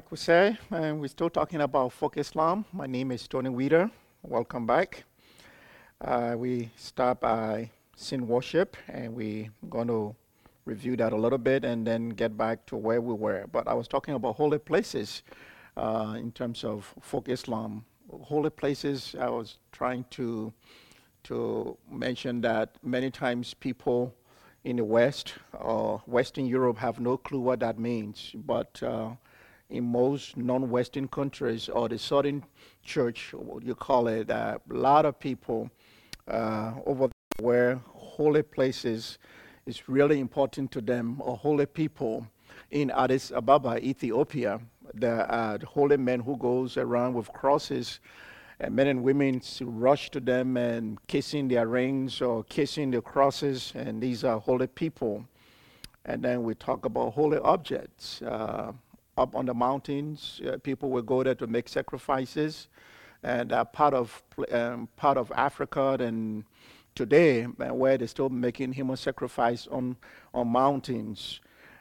Like we say, and we're still talking about folk Islam. My name is Tony Weedor. Welcome back. Uh, we start by sin worship, and we're going to review that a little bit and then get back to where we were. But I was talking about holy places uh, in terms of folk Islam. Holy places, I was trying to to mention that many times people in the West or Western Europe have no clue what that means, but uh, in most non-Western countries or the Southern Church, what you call it, a lot of people uh, over there where holy places is really important to them, or holy people in Addis Ababa, Ethiopia, the, uh, the holy men who goes around with crosses, and men and women rush to them and kissing their rings or kissing the crosses, and these are holy people. And then we talk about holy objects. Uh, up on the mountains. Uh, people will go there to make sacrifices, and uh, part of um, part of Africa and today uh, where they're still making human sacrifice on on mountains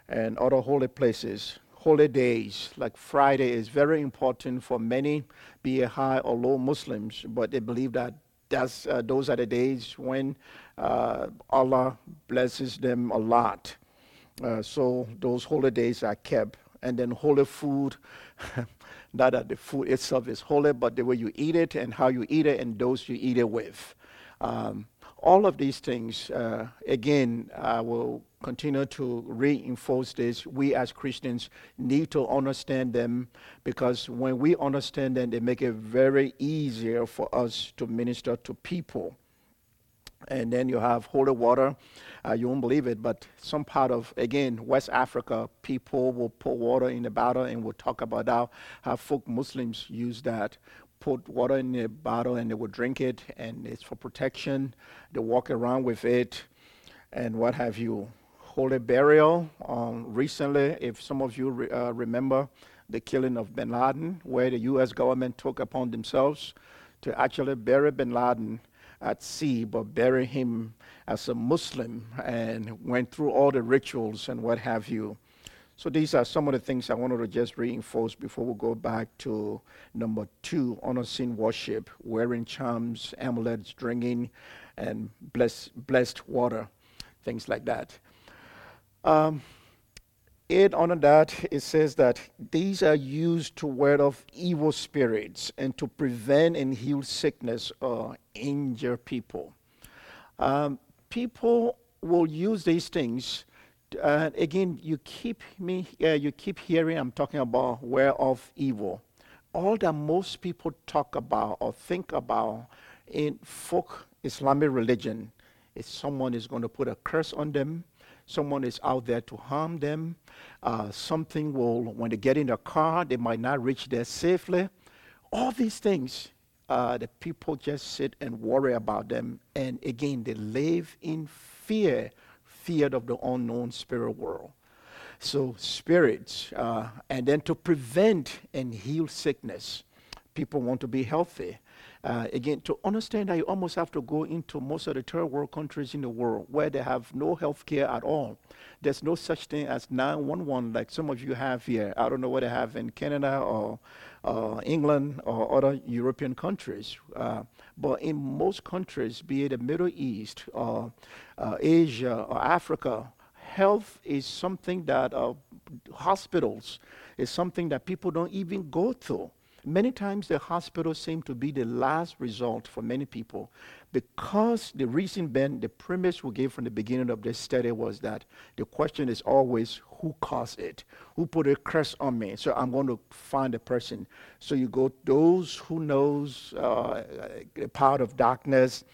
and other holy places. Holy days like Friday is very important for many, be it high or low Muslims, but they believe that that's, uh, those are the days when uh, Allah blesses them a lot. Uh, so those holy days are kept and then holy food. Not that the food itself is holy, but the way you eat it and how you eat it and those you eat it with. Um, all of these things, uh, again, I will continue to reinforce this. We as Christians need to understand them because when we understand them, they make it very easier for us to minister to people. And then you have holy water. Uh, you won't believe it, but some part of, again, West Africa, people will put water in the bottle and we'll talk about how, how folk Muslims use that. Put water in the bottle and they will drink it, and it's for protection. They walk around with it, and what have you. Holy burial. Um, recently, if some of you re- uh, remember the killing of bin Laden, where the U.S. government took upon themselves to actually bury bin Laden at sea, but bury him as a Muslim and went through all the rituals and what have you. So these are some of the things I wanted to just reinforce before we go back to number two, sin worship, wearing charms, amulets, drinking, and blessed, blessed water, things like that. Um, it under that it says that these are used to ward off evil spirits and to prevent and heal sickness or injure people. Um, people will use these things. Uh, again, you keep me, uh, you keep hearing I'm talking about ward off evil. All that most people talk about or think about in folk Islamic religion is someone is going to put a curse on them someone is out there to harm them. Uh, something will, when they get in a car, they might not reach there safely. All these things, uh, the people just sit and worry about them. And again, they live in fear, fear of the unknown spirit world. So, spirits, uh, and then to prevent and heal sickness. People want to be healthy. Uh, again, to understand that you almost have to go into most of the third world countries in the world where they have no health care at all. There's no such thing as 911 like some of you have here. I don't know what they have in Canada or uh, England or other European countries. Uh, but in most countries, be it the Middle East or uh, Asia or Africa, health is something that uh, hospitals is something that people don't even go to. Many times the hospital seems to be the last result for many people because the reason Ben, the premise we gave from the beginning of this study was that the question is always who caused it? Who put a curse on me? So I'm going to find a person. So you go those who knows uh, the power of darkness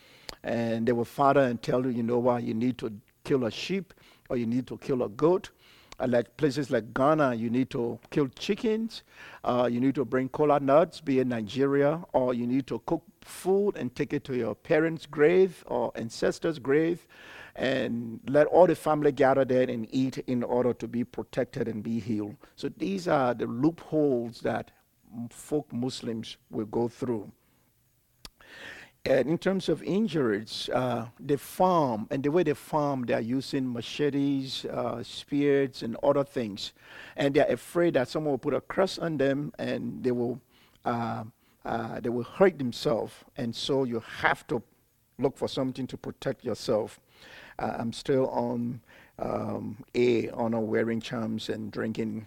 and they will father and tell you, you know what, you need to kill a sheep or you need to kill a goat like places like Ghana, you need to kill chickens, uh, you need to bring cola nuts, be in Nigeria, or you need to cook food and take it to your parents' grave or ancestors' grave, and let all the family gather there and eat in order to be protected and be healed. So these are the loopholes that folk Muslims will go through. And in terms of injuries, uh, they farm, and the way they farm, they are using machetes, uh, spears, and other things. And they're afraid that someone will put a curse on them and they will, uh, uh, they will hurt themselves. And so you have to look for something to protect yourself. Uh, I'm still on um, A, on wearing charms and drinking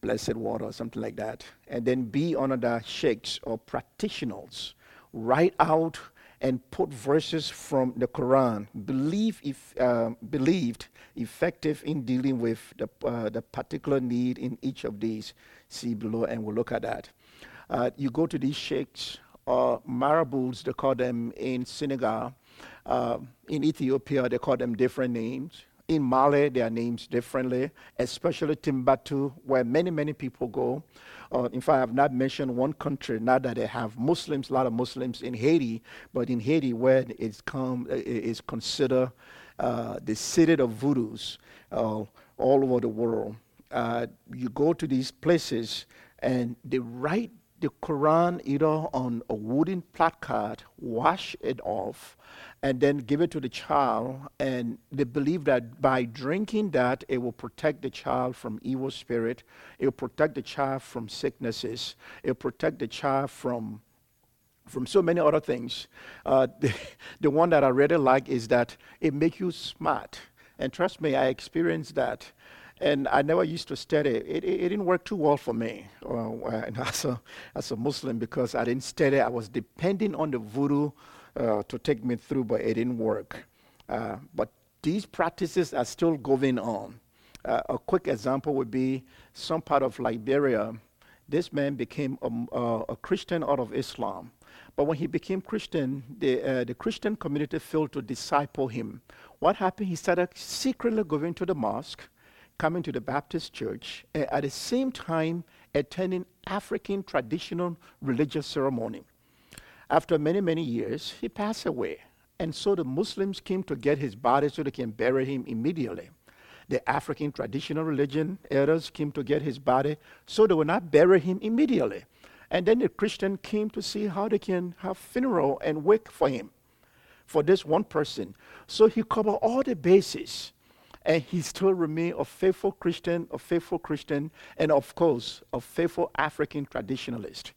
blessed water or something like that. And then B, honor the sheikhs or practitioners write out and put verses from the Quran, believe if, uh, believed effective in dealing with the, uh, the particular need in each of these. See below, and we'll look at that. Uh, you go to these sheikhs or marabouts, they call them in Senegal. Uh, in Ethiopia, they call them different names. In Mali, their names differently, especially Timbuktu, where many, many people go. Uh, in fact, I have not mentioned one country, now that they have Muslims, a lot of Muslims in Haiti, but in Haiti, where it's come, is considered uh, the city of voodoos uh, all over the world. Uh, you go to these places and they write the Quran either on a wooden placard, wash it off, and then give it to the child. And they believe that by drinking that, it will protect the child from evil spirit. It will protect the child from sicknesses. It will protect the child from from so many other things. Uh, the, the one that I really like is that it makes you smart. And trust me, I experienced that and I never used to study. It, it, it didn't work too well for me uh, as, a, as a Muslim because I didn't study. I was depending on the voodoo uh, to take me through, but it didn't work. Uh, but these practices are still going on. Uh, a quick example would be some part of Liberia. This man became a, a Christian out of Islam. But when he became Christian, the, uh, the Christian community failed to disciple him. What happened? He started secretly going to the mosque coming to the Baptist church, uh, at the same time attending African traditional religious ceremony. After many, many years, he passed away. And so the Muslims came to get his body so they can bury him immediately. The African traditional religion elders came to get his body so they would not bury him immediately. And then the Christian came to see how they can have funeral and wake for him, for this one person. So he covered all the bases and he still remained a faithful Christian, a faithful Christian, and of course, a faithful African traditionalist.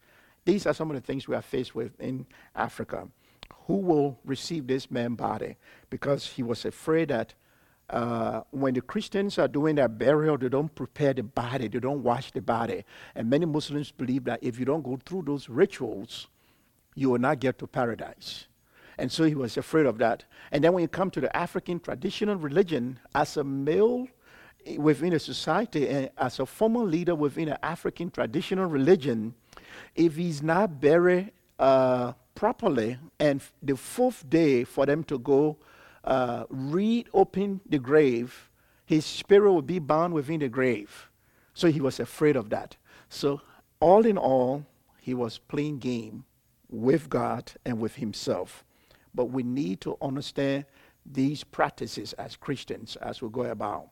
These are some of the things we are faced with in Africa. Who will receive this man body? Because he was afraid that uh, when the Christians are doing their burial, they don't prepare the body, they don't wash the body. And many Muslims believe that if you don't go through those rituals, you will not get to paradise. And so he was afraid of that. And then when you come to the African traditional religion, as a male within a society and as a former leader within an African traditional religion, if he's not buried uh, properly, and the fourth day for them to go uh, reopen the grave, his spirit will be bound within the grave. So he was afraid of that. So, all in all, he was playing game with God and with himself. But we need to understand these practices as Christians as we go about.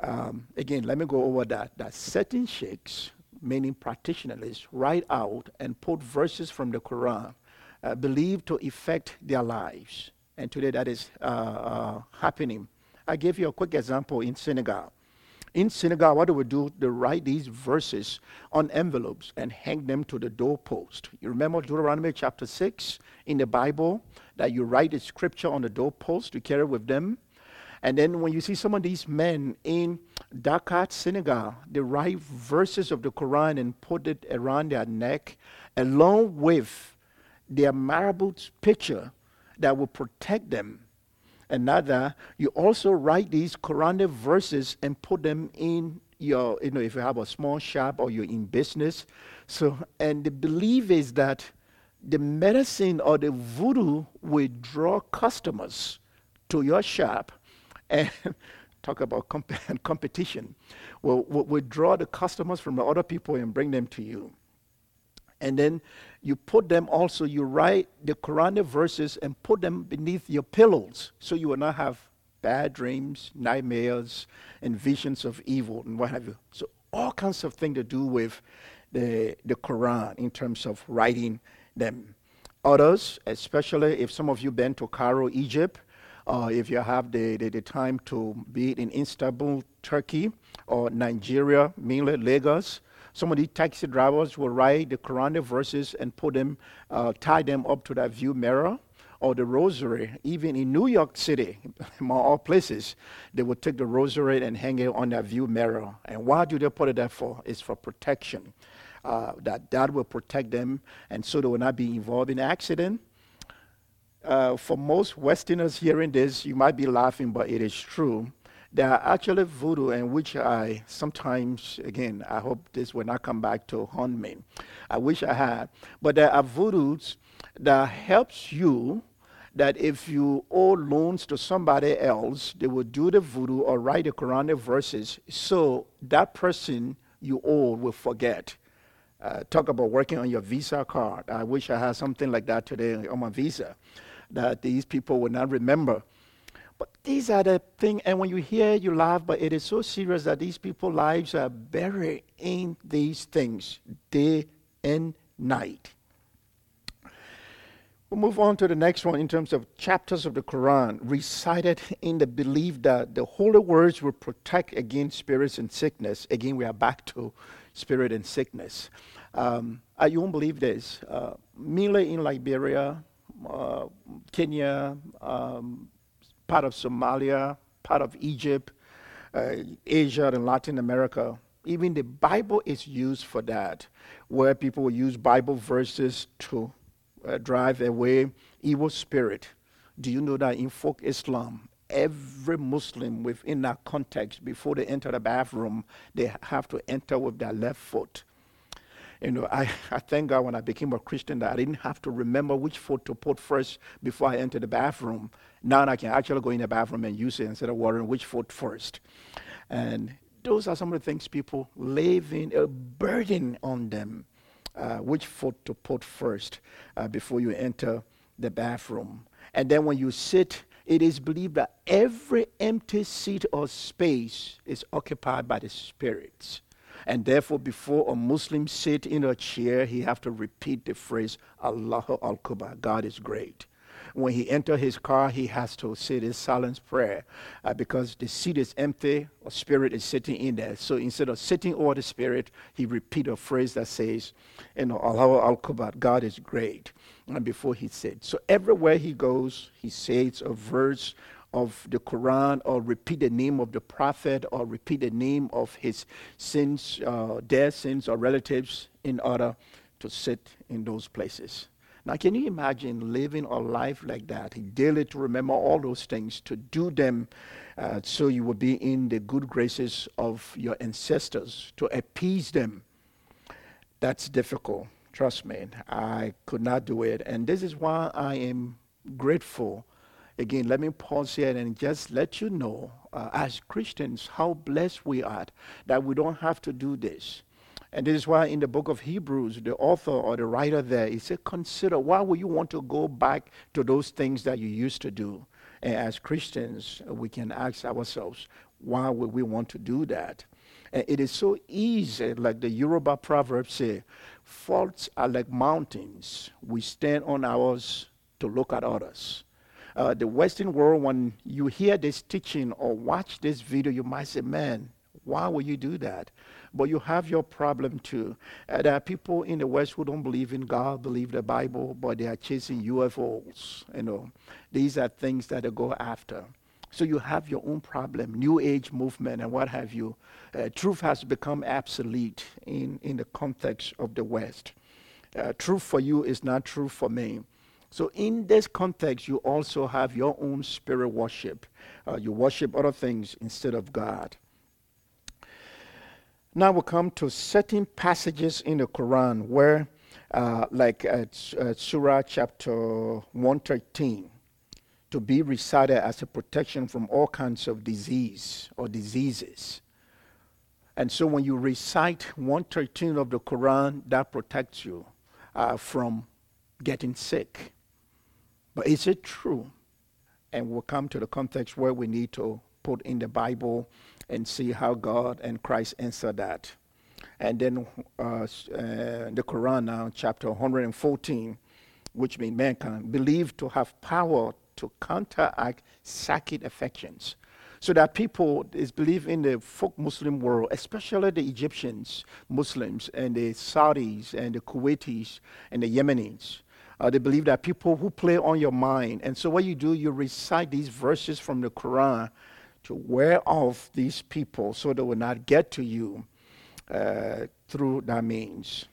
Um, again, let me go over that. That certain sheikhs, meaning practitioners, write out and put verses from the Quran uh, believed to affect their lives. And today that is uh, uh, happening. I gave you a quick example in Senegal. In Senegal, what do we do? They write these verses on envelopes and hang them to the doorpost. You remember Deuteronomy chapter 6 in the Bible that you write the scripture on the doorpost to carry with them? And then when you see some of these men in Dakar, Senegal, they write verses of the Quran and put it around their neck, along with their marabouts picture that will protect them another, you also write these Quranic verses and put them in your, you know, if you have a small shop or you're in business. So, and the belief is that the medicine or the voodoo will draw customers to your shop and talk about comp- competition will, will, will draw the customers from the other people and bring them to you and then you put them also, you write the Quranic verses and put them beneath your pillows so you will not have bad dreams, nightmares, and visions of evil and what have you. So, all kinds of things to do with the, the Quran in terms of writing them. others, especially if some of you been to Cairo, Egypt, uh, if you have the, the, the, time to be in Istanbul, Turkey, or Nigeria, mainly Lagos, some of the taxi drivers will write the Quran verses and put them, uh, tie them up to that view mirror or the rosary. Even in New York City, among all places, they would take the rosary and hang it on that view mirror. And why do they put it there for? It's for protection. Uh, that that will protect them, and so they will not be involved in accident. Uh, for most Westerners hearing this, you might be laughing, but it is true. There are actually voodoo, in which I sometimes, again, I hope this will not come back to haunt me. I wish I had. But there are voodoos that helps you that if you owe loans to somebody else, they will do the voodoo or write the Quranic verses so that person you owe will forget. Uh, talk about working on your Visa card. I wish I had something like that today on my Visa that these people will not remember. But these are the things, and when you hear, you laugh, but it is so serious that these people's lives are buried in these things day and night. We'll move on to the next one in terms of chapters of the Quran recited in the belief that the holy words will protect against spirits and sickness. Again, we are back to spirit and sickness. Um, uh, you won't believe this. Uh, in Liberia, uh, Kenya, um, part of Somalia, part of Egypt, uh, Asia, and Latin America, even the Bible is used for that, where people will use Bible verses to uh, drive away evil spirit. Do you know that in folk Islam, every Muslim within that context, before they enter the bathroom, they have to enter with their left foot. You know, I, I thank God when I became a Christian that I didn't have to remember which foot to put first before I enter the bathroom. Now I can actually go in the bathroom and use it instead of wondering which foot first. And those are some of the things people live in, a burden on them uh, which foot to put first uh, before you enter the bathroom. And then when you sit, it is believed that every empty seat or space is occupied by the spirits. And therefore, before a Muslim sit in a chair, he have to repeat the phrase, Allahu Akbar, God is great when he enter his car, he has to say this silence prayer uh, because the seat is empty, a spirit is sitting in there. So instead of sitting over the spirit, he repeat a phrase that says, you know, Allahu al God is great. And before he said, so everywhere he goes, he says a verse of the Quran or repeat the name of the prophet or repeat the name of his sins, uh, their sins or relatives in order to sit in those places. Now, can you imagine living a life like that? Daily to remember all those things, to do them uh, so you will be in the good graces of your ancestors, to appease them. That's difficult. Trust me, I could not do it. And this is why I am grateful. Again, let me pause here and just let you know, uh, as Christians, how blessed we are that we don't have to do this. And this is why in the book of Hebrews, the author or the writer there, he said, consider why would you want to go back to those things that you used to do? And as Christians, we can ask ourselves, why would we want to do that? And it is so easy, like the Yoruba proverb say, faults are like mountains. We stand on ours to look at others. Uh, the Western world, when you hear this teaching or watch this video, you might say, man, why would you do that? But you have your problem too. Uh, there are people in the West who don't believe in God, believe the Bible, but they are chasing UFOs. You know, these are things that they go after. So you have your own problem, New Age movement and what have you. Uh, truth has become obsolete in, in the context of the West. Uh, truth for you is not true for me. So in this context, you also have your own spirit worship. Uh, you worship other things instead of God. Now we come to certain passages in the Quran where, uh, like Surah chapter 113, to be recited as a protection from all kinds of disease or diseases. And so when you recite 113 of the Quran, that protects you uh, from getting sick. But is it true? And we'll come to the context where we need to put in the Bible and see how God and Christ answer that. And then uh, uh, the Quran now, chapter 114, which means mankind, believed to have power to counteract psychic affections. So that people is believe in the folk Muslim world, especially the Egyptians, Muslims, and the Saudis, and the Kuwaitis, and the Yemenis. Uh, they believe that people who play on your mind. And so what you do, you recite these verses from the Quran to wear off these people so they will not get to you uh, through that means.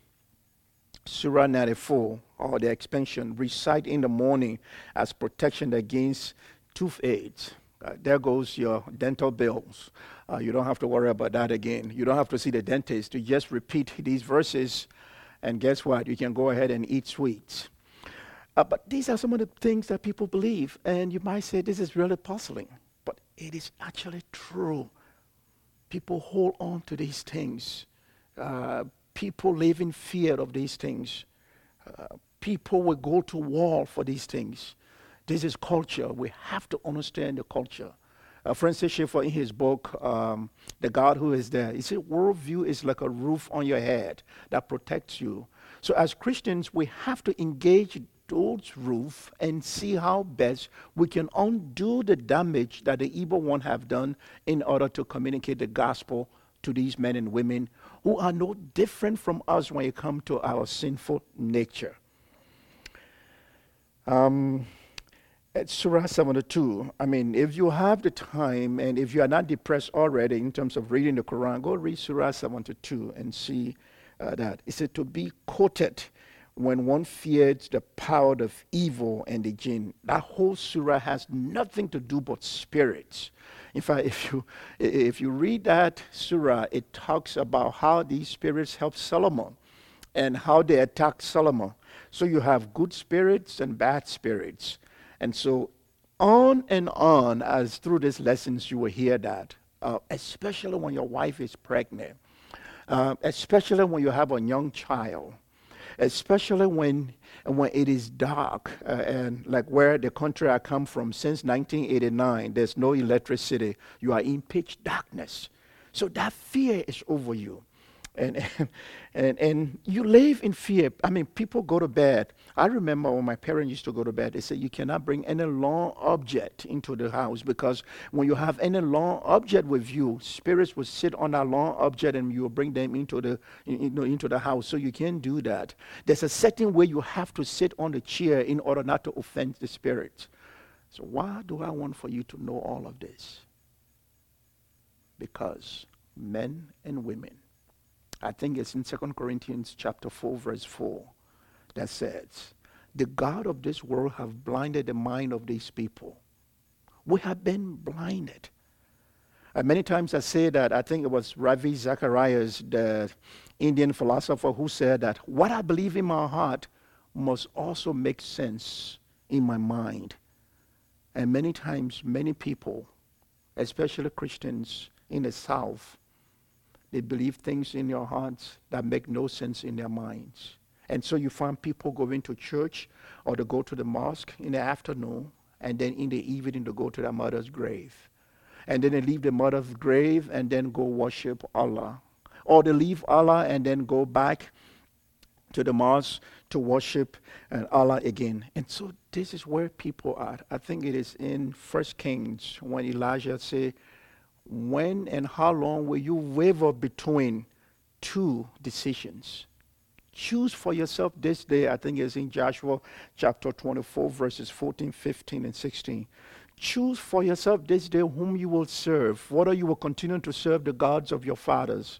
Surah 94, or the expansion, recite in the morning as protection against toothaches. Uh, there goes your dental bills. Uh, you don't have to worry about that again. You don't have to see the dentist. You just repeat these verses, and guess what? You can go ahead and eat sweets. Uh, but these are some of the things that people believe, and you might say this is really puzzling, but it is actually true. People hold on to these things. Uh, people live in fear of these things. Uh, people will go to war for these things. This is culture. We have to understand the culture. Uh, Francis Schaeffer, in his book, um, The God Who Is There, he said, worldview is like a roof on your head that protects you. So, as Christians, we have to engage those roof and see how best we can undo the damage that the evil one have done in order to communicate the gospel to these men and women who are no different from us when it comes to our sinful nature. Um, at Surah 72, I mean, if you have the time and if you are not depressed already in terms of reading the Quran, go read Surah 72 and see uh, that. It said to be quoted when one feared the power of evil and the jinn. That whole surah has nothing to do but spirits. In fact, if you, if you read that surah, it talks about how these spirits help Solomon and how they attack Solomon. So you have good spirits and bad spirits. And so on and on, as through these lessons, you will hear that, uh, especially when your wife is pregnant, uh, especially when you have a young child especially when when it is dark uh, and like where the country I come from since 1989 there's no electricity. You are in pitch darkness. So that fear is over you and, and, and you live in fear. I mean, people go to bed. I remember when my parents used to go to bed, they said you cannot bring any long object into the house because when you have any long object with you, spirits will sit on that long object and you will bring them into the, you know, into the house. So you can't do that. There's a certain way you have to sit on the chair in order not to offend the spirit. So why do I want for you to know all of this? Because men and women I think it's in 2 Corinthians chapter 4, verse 4, that says, The God of this world have blinded the mind of these people. We have been blinded. And many times I say that, I think it was Ravi Zacharias, the Indian philosopher, who said that what I believe in my heart must also make sense in my mind. And many times, many people, especially Christians in the South, they believe things in their hearts that make no sense in their minds. And so you find people going to church or to go to the mosque in the afternoon, and then in the evening to go to their mother's grave. And then they leave the mother's grave and then go worship Allah. Or they leave Allah and then go back to the mosque to worship uh, Allah again. And so this is where people are. I think it is in First Kings when Elijah said, when and how long will you waver between two decisions? Choose for yourself this day, I think it's in Joshua chapter 24, verses 14, 15, and 16. Choose for yourself this day whom you will serve, whether you will continue to serve the gods of your fathers.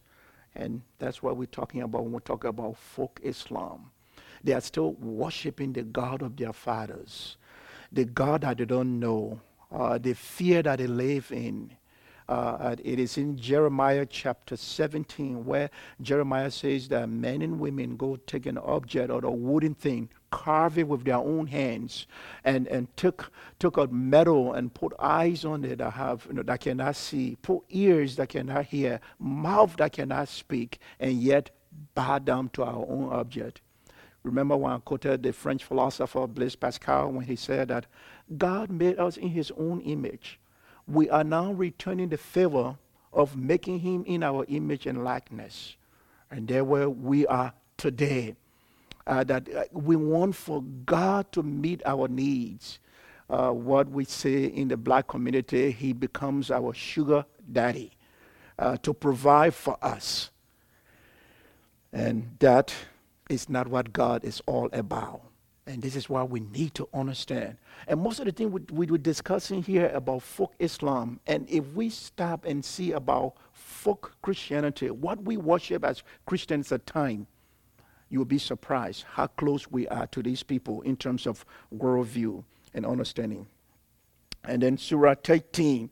And that's what we're talking about when we talk about folk Islam. They are still worshiping the God of their fathers, the God that they don't know, uh, the fear that they live in uh, it is in Jeremiah chapter 17 where Jeremiah says that men and women go take an object or a wooden thing, carve it with their own hands, and, and took, took a metal and put eyes on it that have you know, that cannot see, put ears that cannot hear, mouth that cannot speak, and yet bow down to our own object. Remember when I quoted the French philosopher Blaise Pascal when he said that God made us in his own image we are now returning the favor of making him in our image and likeness. And there where we are today. uh, that uh, we want for God to meet our needs. Uh, what we say in the black community, He becomes our sugar daddy uh, to provide for us. And that is not what God is all about. And this is why we need to understand. And most of the things we, we were discussing here about folk Islam, and if we stop and see about folk Christianity, what we worship as Christians at time, you will be surprised how close we are to these people in terms of worldview and understanding. And then Surah 13,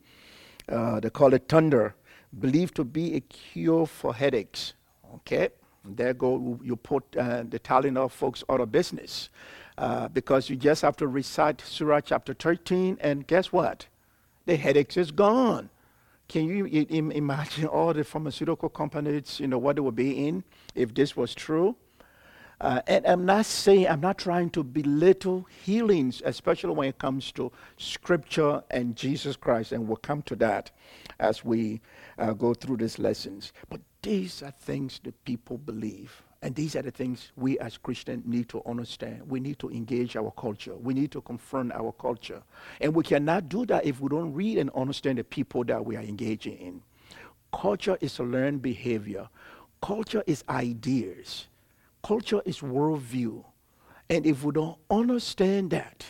uh, they call it thunder, believed to be a cure for headaches. Okay? There go, you put uh, the Tylenol folks out of business uh, because you just have to recite Surah chapter 13, and guess what? The headaches is gone. Can you imagine all the pharmaceutical companies, you know, what they would be in if this was true? Uh, and I'm not saying, I'm not trying to belittle healings, especially when it comes to Scripture and Jesus Christ, and we'll come to that as we uh, go through these lessons. But these are things that people believe. And these are the things we as Christians need to understand. We need to engage our culture. We need to confront our culture. And we cannot do that if we don't read and understand the people that we are engaging in. Culture is a learned behavior. Culture is ideas. Culture is worldview. And if we don't understand that,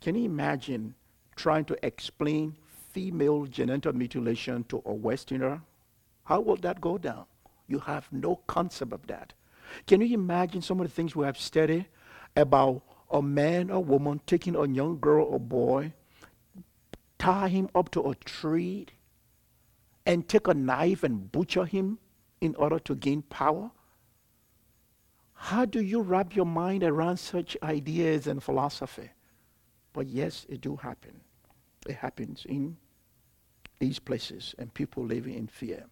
can you imagine trying to explain female genital mutilation to a Westerner? How will that go down? You have no concept of that. Can you imagine some of the things we have studied about a man or woman taking a young girl or boy, tie him up to a tree, and take a knife and butcher him in order to gain power? How do you wrap your mind around such ideas and philosophy? But yes, it do happen. It happens in these places and people living in fear.